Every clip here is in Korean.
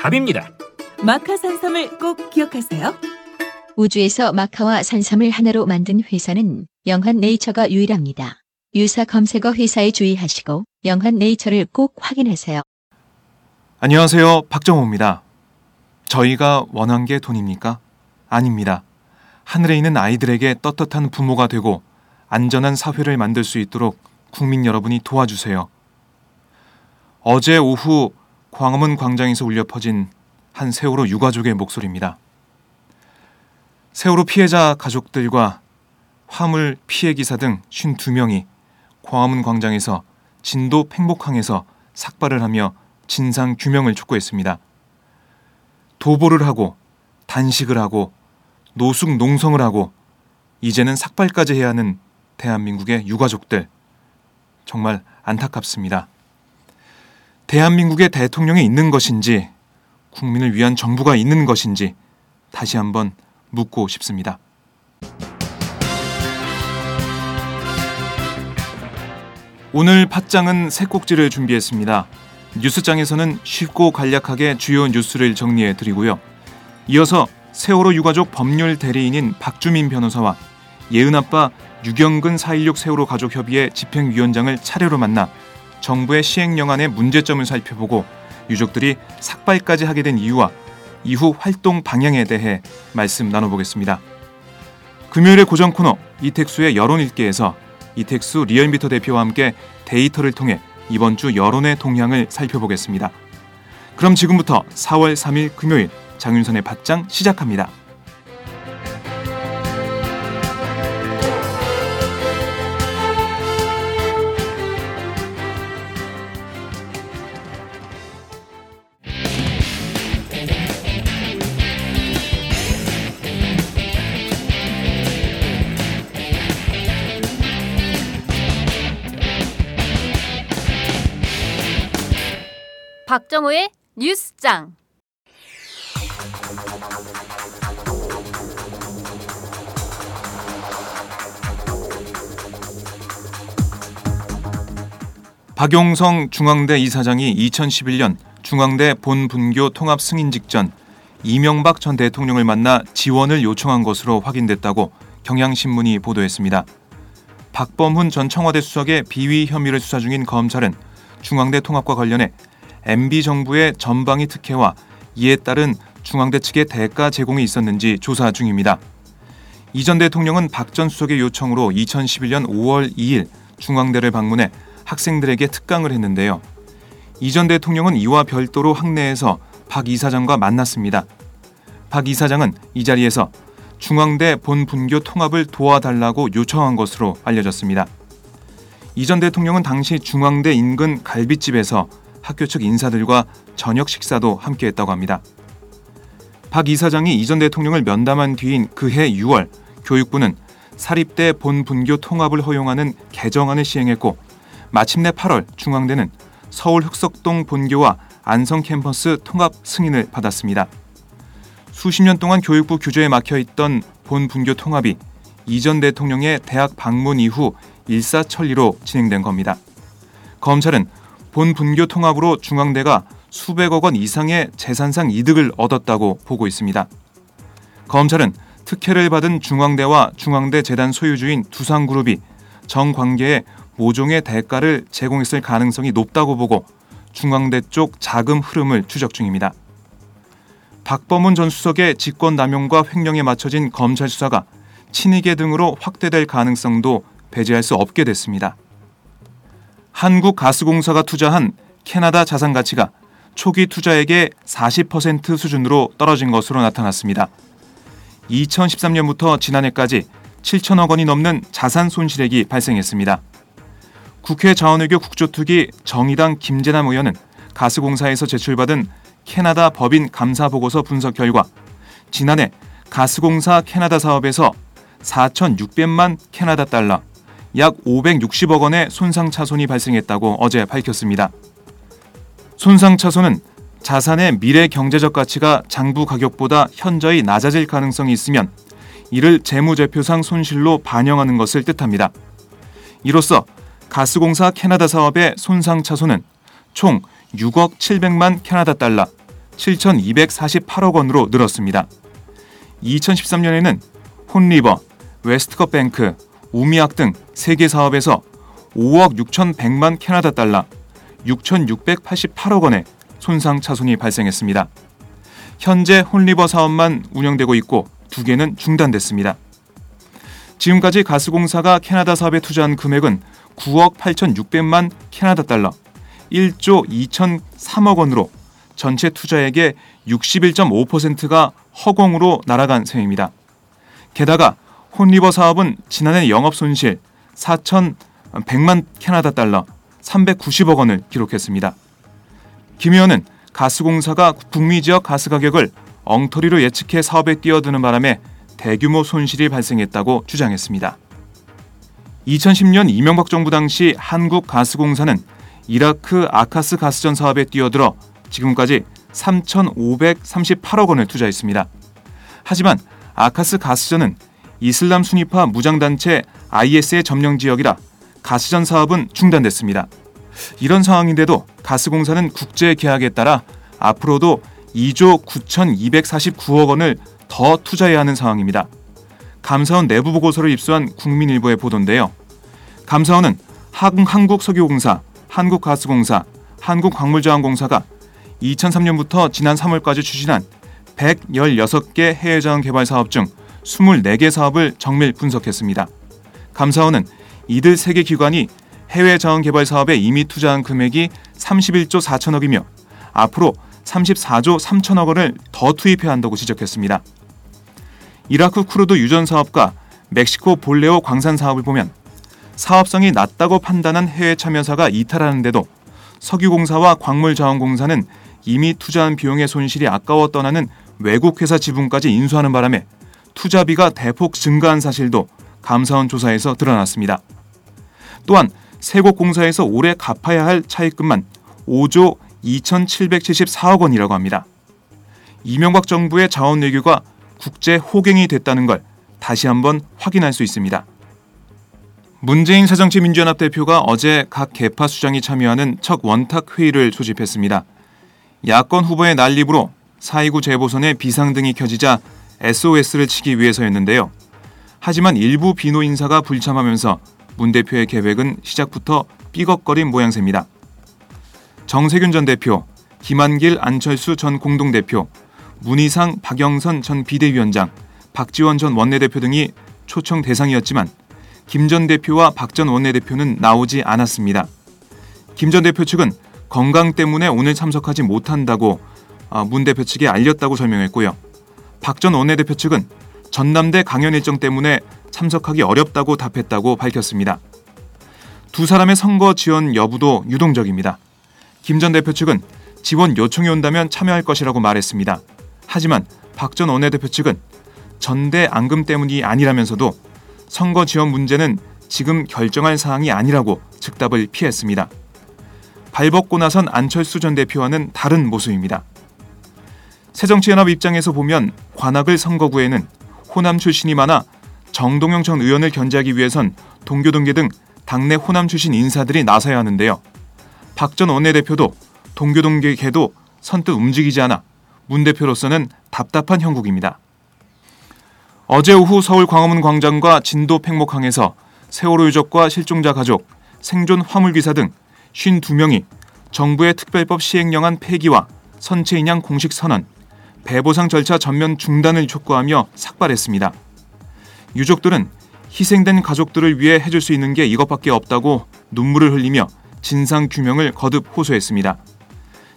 답입니다. 마카 산삼을 꼭 기억하세요. 우주에서 마카와 산삼을 하나로 만든 회사는 영한 네이처가 유일합니다. 유사 검색어 회사에 주의하시고 영한 네이처를 꼭 확인하세요. 안녕하세요 박정호입니다 저희가 원한 게 돈입니까? 아닙니다 하늘에 있는 아이들에게 떳떳한 부모가 되고 안전한 사회를 만들 수 있도록 국민 여러분이 도와주세요 어제 오후 광화문 광장에서 울려 퍼진 한 세월호 유가족의 목소리입니다 세월호 피해자 가족들과 화물 피해 기사 등 52명이 광화문 광장에서 진도 팽목항에서 삭발을 하며 진상 규명을 촉구했습니다. 도보를 하고 단식을 하고 노숙 농성을 하고 이제는 삭발까지 해야 하는 대한민국의 유가족들 정말 안타깝습니다. 대한민국의 대통령이 있는 것인지 국민을 위한 정부가 있는 것인지 다시 한번 묻고 싶습니다. 오늘 팟장은 새 꼭지를 준비했습니다. 뉴스장에서는 쉽고 간략하게 주요 뉴스를 정리해 드리고요. 이어서 세월호 유가족 법률 대리인인 박주민 변호사와 예은 아빠 유경근 4.16 세월호 가족협의회 집행위원장을 차례로 만나 정부의 시행령안의 문제점을 살펴보고 유족들이 삭발까지 하게 된 이유와 이후 활동 방향에 대해 말씀 나눠보겠습니다. 금요일의 고정 코너 이택수의 여론 읽기에서 이택수 리얼미터 대표와 함께 데이터를 통해 이번 주 여론의 동향을 살펴보겠습니다. 그럼 지금부터 4월 3일 금요일 장윤선의 팟장 시작합니다. 박정호의 뉴스장. 박용성 중앙대 이사장이 2011년 중앙대 본분교 통합 승인 직전 이명박 전 대통령을 만나 지원을 요청한 것으로 확인됐다고 경향신문이 보도했습니다. 박범훈 전 청와대 수석의 비위 혐의를 수사 중인 검찰은 중앙대 통합과 관련해 MB 정부의 전방위 특혜와 이에 따른 중앙대 측의 대가 제공이 있었는지 조사 중입니다. 이 전 대통령은 박 전 수석의 요청으로 2011년 5월 2일 중앙대를 방문해 학생들에게 특강을 했는데요. 이 전 대통령은 이와 별도로 학내에서 박 이사장과 만났습니다. 박 이사장은 이 자리에서 중앙대 본 분교 통합을 도와달라고 요청한 것으로 알려졌습니다. 이 전 대통령은 당시 중앙대 인근 갈비집에서 학교 측 인사들과 저녁 식사도 함께 했다고 합니다. 박 이사장이 이전 대통령을 면담한 뒤인 그해 6월 교육부는 사립대 본 분교 통합을 허용하는 개정안을 시행했고 마침내 8월 중앙대는 서울 흑석동 본교와 안성 캠퍼스 통합 승인을 받았습니다. 수십 년 동안 교육부 규제에 막혀 있던 본 분교 통합이 이전 대통령의 대학 방문 이후 일사천리로 진행된 겁니다. 검찰은 본 분교 통합으로 중앙대가 수백억 원 이상의 재산상 이득을 얻었다고 보고 있습니다. 검찰은 특혜를 받은 중앙대와 중앙대 재단 소유주인 두산그룹이 정관계에 모종의 대가를 제공했을 가능성이 높다고 보고 중앙대 쪽 자금 흐름을 추적 중입니다. 박범훈 전 수석의 직권 남용과 횡령에 맞춰진 검찰 수사가 친이계 등으로 확대될 가능성도 배제할 수 없게 됐습니다. 한국가스공사가 투자한 캐나다 자산 가치가 초기 투자액의 40% 수준으로 떨어진 것으로 나타났습니다. 2013년부터 지난해까지 7천억 원이 넘는 자산 손실액이 발생했습니다. 국회 자원외교 국조특위 정의당 김재남 의원은 가스공사에서 제출받은 캐나다 법인 감사 보고서 분석 결과 지난해 가스공사 캐나다 사업에서 4,600만 캐나다 달러, 약 560억 원의 손상 차손이 발생했다고 어제 밝혔습니다. 손상 차손은 자산의 미래 경제적 가치가 장부 가격보다 현저히 낮아질 가능성이 있으면 이를 재무제표상 손실로 반영하는 것을 뜻합니다. 이로써 가스공사 캐나다 사업의 손상 차손은 총 6억 700만 캐나다 달러, 7,248억 원으로 늘었습니다. 2013년에는 혼리버, 웨스트컷 뱅크, 우미악 등 3개 사업에서 5억 6,100만 캐나다 달러, 6,688억 원의 손상 차손이 발생했습니다. 현재 혼리버 사업만 운영되고 있고 두 개는 중단됐습니다. 지금까지 가스공사가 캐나다 사업에 투자한 금액은 9억 8,600만 캐나다 달러, 1조 2,003억 원으로 전체 투자액의 61.5%가 허공으로 날아간 셈입니다. 게다가 혼리버 사업은 지난해 영업 손실 4,100만 캐나다 달러, 390억 원을 기록했습니다. 김 의원은 가스공사가 북미 지역 가스 가격을 엉터리로 예측해 사업에 뛰어드는 바람에 대규모 손실이 발생했다고 주장했습니다. 2010년 이명박 정부 당시 한국가스공사는 이라크 아카스 가스전 사업에 뛰어들어 지금까지 3,538억 원을 투자했습니다. 하지만 아카스 가스전은 이슬람 순위파 무장단체 IS의 점령 지역이라 가스전 사업은 중단됐습니다. 이런 상황인데도 가스공사는 국제 계약에 따라 앞으로도 2조 9,249억 원을 더 투자해야 하는 상황입니다. 감사원 내부 보고서를 입수한 국민일보의 보도인데요. 감사원은 한국석유공사, 한국가스공사, 한국광물자원공사가 2003년부터 지난 3월까지 추진한 116개 해외자원 개발 사업 중 24개 사업을 정밀 분석했습니다. 감사원은 이들 3개 기관이 해외 자원 개발 사업에 이미 투자한 금액이 31조 4천억이며 앞으로 34조 3천억 원을 더 투입해야 한다고 지적했습니다. 이라크 쿠르드 유전 사업과 멕시코 볼레오 광산 사업을 보면 사업성이 낮다고 판단한 해외 참여사가 이탈하는데도 석유공사와 광물자원공사는 이미 투자한 비용의 손실이 아까워 떠나는 외국 회사 지분까지 인수하는 바람에 투자비가 대폭 증가한 사실도 감사원 조사에서 드러났습니다. 또한 세곡 공사에서 올해 갚아야 할 차입금만 5조 2,774억 원이라고 합니다. 이명박 정부의 자원 외교가 국제 호갱이 됐다는 걸 다시 한번 확인할 수 있습니다. 문재인 새정치민주연합 대표가 어제 각 개파 수장이 참여하는 첫 원탁 회의를 소집했습니다. 야권 후보의 난립으로 4.29 재보선에 비상등이 켜지자 SOS를 치기 위해서였는데요. 하지만 일부 비노 인사가 불참하면서 문 대표의 계획은 시작부터 삐걱거린 모양새입니다. 정세균 전 대표, 김한길 안철수 전 공동대표, 문희상 박영선 전 비대위원장, 박지원 전 원내대표 등이 초청 대상이었지만 김 전 대표와 박 전 원내대표는 나오지 않았습니다. 김 전 대표 측은 건강 때문에 오늘 참석하지 못한다고 아, 문 대표 측에 알렸다고 설명했고요. 박 전 원내대표 측은 전남대 강연 일정 때문에 참석하기 어렵다고 답했다고 밝혔습니다. 두 사람의 선거 지원 여부도 유동적입니다. 김 전 대표 측은 지원 요청이 온다면 참여할 것이라고 말했습니다. 하지만 박 전 원내대표 측은 전대 앙금 때문이 아니라면서도 선거 지원 문제는 지금 결정할 사항이 아니라고 즉답을 피했습니다. 발벗고 나선 안철수 전 대표와는 다른 모습입니다. 새정치연합 입장에서 보면 관악을 선거구에는 호남 출신이 많아 정동영 전 의원을 견제하기 위해선 동교동계 등 당내 호남 출신 인사들이 나서야 하는데요. 박 전 원내대표도 동교동계도 선뜻 움직이지 않아 문 대표로서는 답답한 형국입니다. 어제 오후 서울 광화문 광장과 진도 팽목항에서 세월호 유족과 실종자 가족, 생존 화물기사 등 52명이 정부의 특별법 시행령안 폐기와 선체 인양 공식 선언, 배보상 절차 전면 중단을 촉구하며 삭발했습니다. 유족들은 희생된 가족들을 위해 해줄 수 있는 게 이것밖에 없다고 눈물을 흘리며 진상 규명을 거듭 호소했습니다.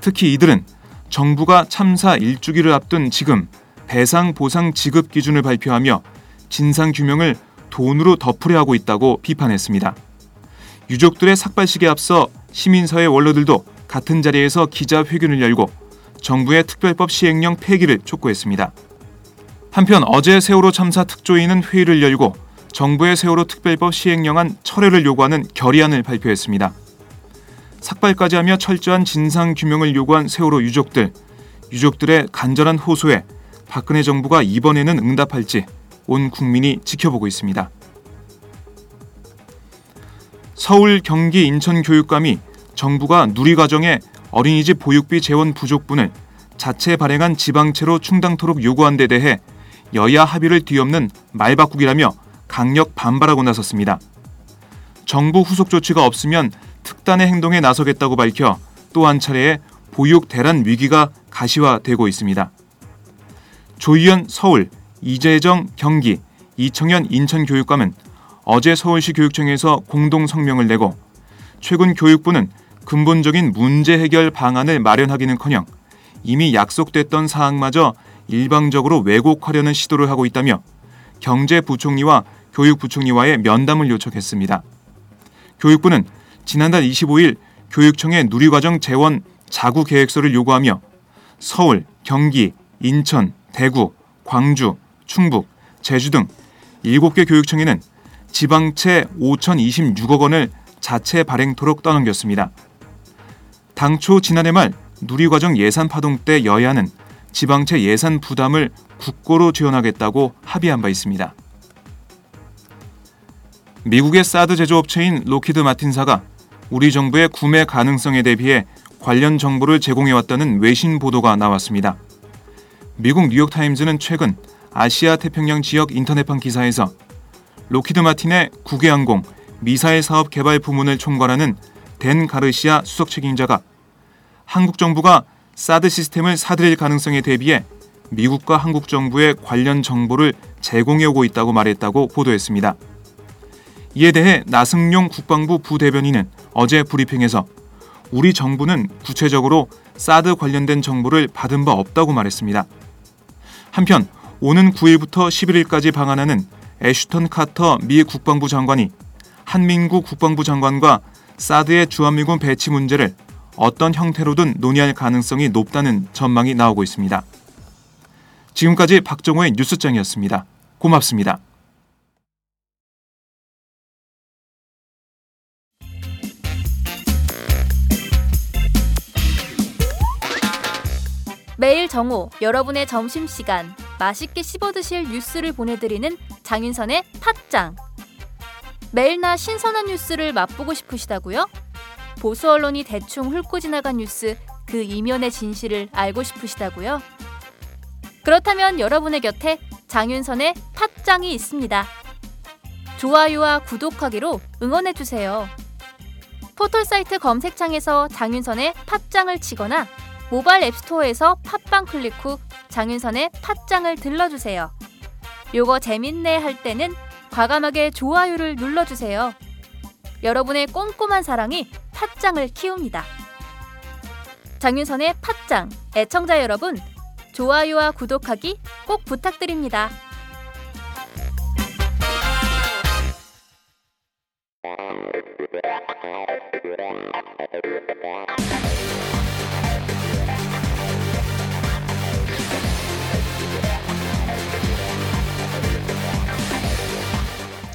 특히 이들은 정부가 참사 일주기를 앞둔 지금 배상 보상 지급 기준을 발표하며 진상 규명을 돈으로 덮으려 하고 있다고 비판했습니다. 유족들의 삭발식에 앞서 시민사회 원로들도 같은 자리에서 기자회견을 열고 정부의 특별법 시행령 폐기를 촉구했습니다. 한편 어제 세월호 참사 특조위는 회의를 열고 정부의 세월호 특별법 시행령안 철회를 요구하는 결의안을 발표했습니다. 삭발까지 하며 철저한 진상 규명을 요구한 세월호 유족들, 유족들의 간절한 호소에 박근혜 정부가 이번에는 응답할지 온 국민이 지켜보고 있습니다. 서울, 경기, 인천 교육감이 정부가 누리과정에 어린이집 보육비 재원 부족분을 자체 발행한 지방채로 충당토록 요구한 데 대해 여야 합의를 뒤엎는 말바꾸기라며 강력 반발하고 나섰습니다. 정부 후속 조치가 없으면 특단의 행동에 나서겠다고 밝혀 또 한 차례의 보육 대란 위기가 가시화되고 있습니다. 조희연 서울, 이재정 경기, 이청현 인천 교육감은 어제 서울시 교육청에서 공동 성명을 내고 최근 교육부는 근본적인 문제 해결 방안을 마련하기는커녕 이미 약속됐던 사항마저 일방적으로 왜곡하려는 시도를 하고 있다며 경제부총리와 교육부총리와의 면담을 요청했습니다. 교육부는 지난달 25일 교육청에 누리과정 재원 자구 계획서를 요구하며 서울, 경기, 인천, 대구, 광주, 충북, 제주 등 7개 교육청에는 지방채 5,026억 원을 자체 발행토록 떠넘겼습니다. 당초 지난해 말 누리과정 예산 파동 때 여야는 지방채 예산 부담을 국고로 지원하겠다고 합의한 바 있습니다. 미국의 사드 제조업체인 록히드 마틴사가 우리 정부의 구매 가능성에 대비해 관련 정보를 제공해왔다는 외신 보도가 나왔습니다. 미국 뉴욕타임즈는 최근 아시아 태평양 지역 인터넷판 기사에서 록히드 마틴의 국외항공 미사일 사업 개발 부문을 총괄하는 댄 가르시아 수석 책임자가 한국 정부가 사드 시스템을 사들일 가능성에 대비해 미국과 한국 정부의 관련 정보를 제공해 오고 있다고 말했다고 보도했습니다. 이에 대해 나승용 국방부 부대변인은 어제 브리핑에서 우리 정부는 구체적으로 사드 관련된 정보를 받은 바 없다고 말했습니다. 한편 오는 9일부터 11일까지 방한하는 애슈턴 카터 미 국방부 장관이 한민구 국방부 장관과 사드의 주한미군 배치 문제를 어떤 형태로든 논의할 가능성이 높다는 전망이 나오고 있습니다. 지금까지 박정호의 뉴스장이었습니다. 고맙습니다. 매일 정오 여러분의 점심시간 맛있게 씹어 드실 뉴스를 보내드리는 장윤선의 팟짱 매일나 신선한 뉴스를 맛보고 싶으시다고요? 보수 언론이 대충 훑고 지나간 뉴스 그 이면의 진실을 알고 싶으시다고요? 그렇다면 여러분의 곁에 장윤선의 팟짱이 있습니다. 좋아요와 구독하기로 응원해주세요. 포털사이트 검색창에서 장윤선의 팟짱을 치거나 모바일 앱스토어에서 팟빵 클릭 후 장윤선의 팟짱을 들러주세요. 요거 재밌네 할 때는 과감하게 좋아요를 눌러주세요. 여러분의 꼼꼼한 사랑이 팥장을 키웁니다. 장윤선의 팥장 애청자 여러분 좋아요와 구독하기 꼭 부탁드립니다.